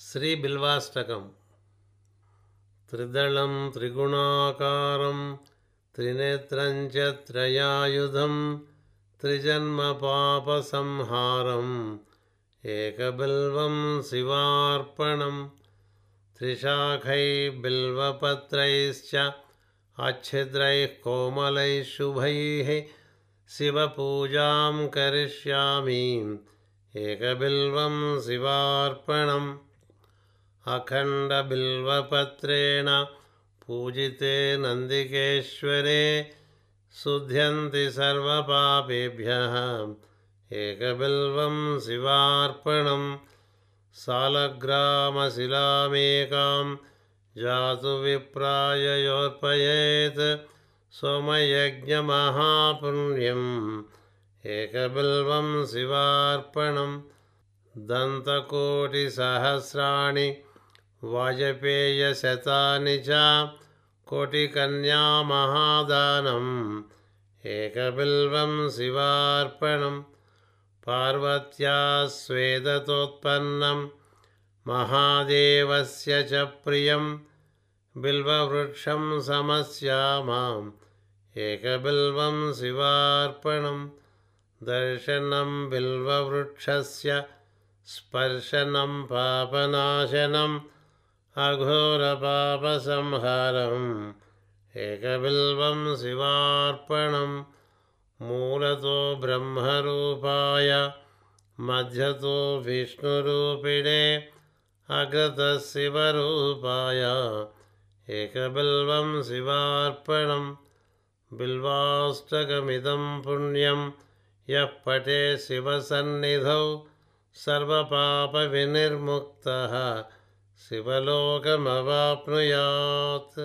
श्रीबिल्वाष्टकं त्रिदलं त्रिगुणाकारं त्रिनेत्रं च त्रयायुधं त्रिजन्मपापसंहारम् एकबिल्वं शिवार्पणं त्रिशाखैः बिल्वपत्रैश्च अच्छिद्रैः कोमलैः शुभैः शिवपूजां करिष्यामि। एकबिल्वं शिवार्पणम् अखण्डबिल्वपत्रेण पूजिते नन्दिकेश्वरे शुध्यन्ति सर्वपापेभ्यः। एकबिल्वं शिवार्पणं सालग्रामशिलामेकां जातु विप्राययोर्पयेत् सोमयज्ञमहापुण्यम् एकबिल्वं शिवार्पणं दन्तकोटिसहस्राणि वाजपेयशतानि च कोटिकन्यामहादानम् एकबिल्वं शिवार्पणं पार्वत्या स्वेदतोत्पन्नं महादेवस्य च प्रियं बिल्ववृक्षं समस्यामाम् एकबिल्वं शिवार्पणं दर्शनं बिल्ववृक्षस्य स्पर्शनं पापनाशनम् अघोरपापसंहारम् एकबिल्वं शिवार्पणं मूलतो ब्रह्मरूपाय मध्यतो विष्णुरूपिणे अग्रतः शिवरूपाय एकबिल्वं शिवार्पणं बिल्वाष्टकमिदं पुण्यं यः पटे शिवसन्निधौ सर्वपापविनिर्मुक्तः शिवलोकमवाप्नुयात्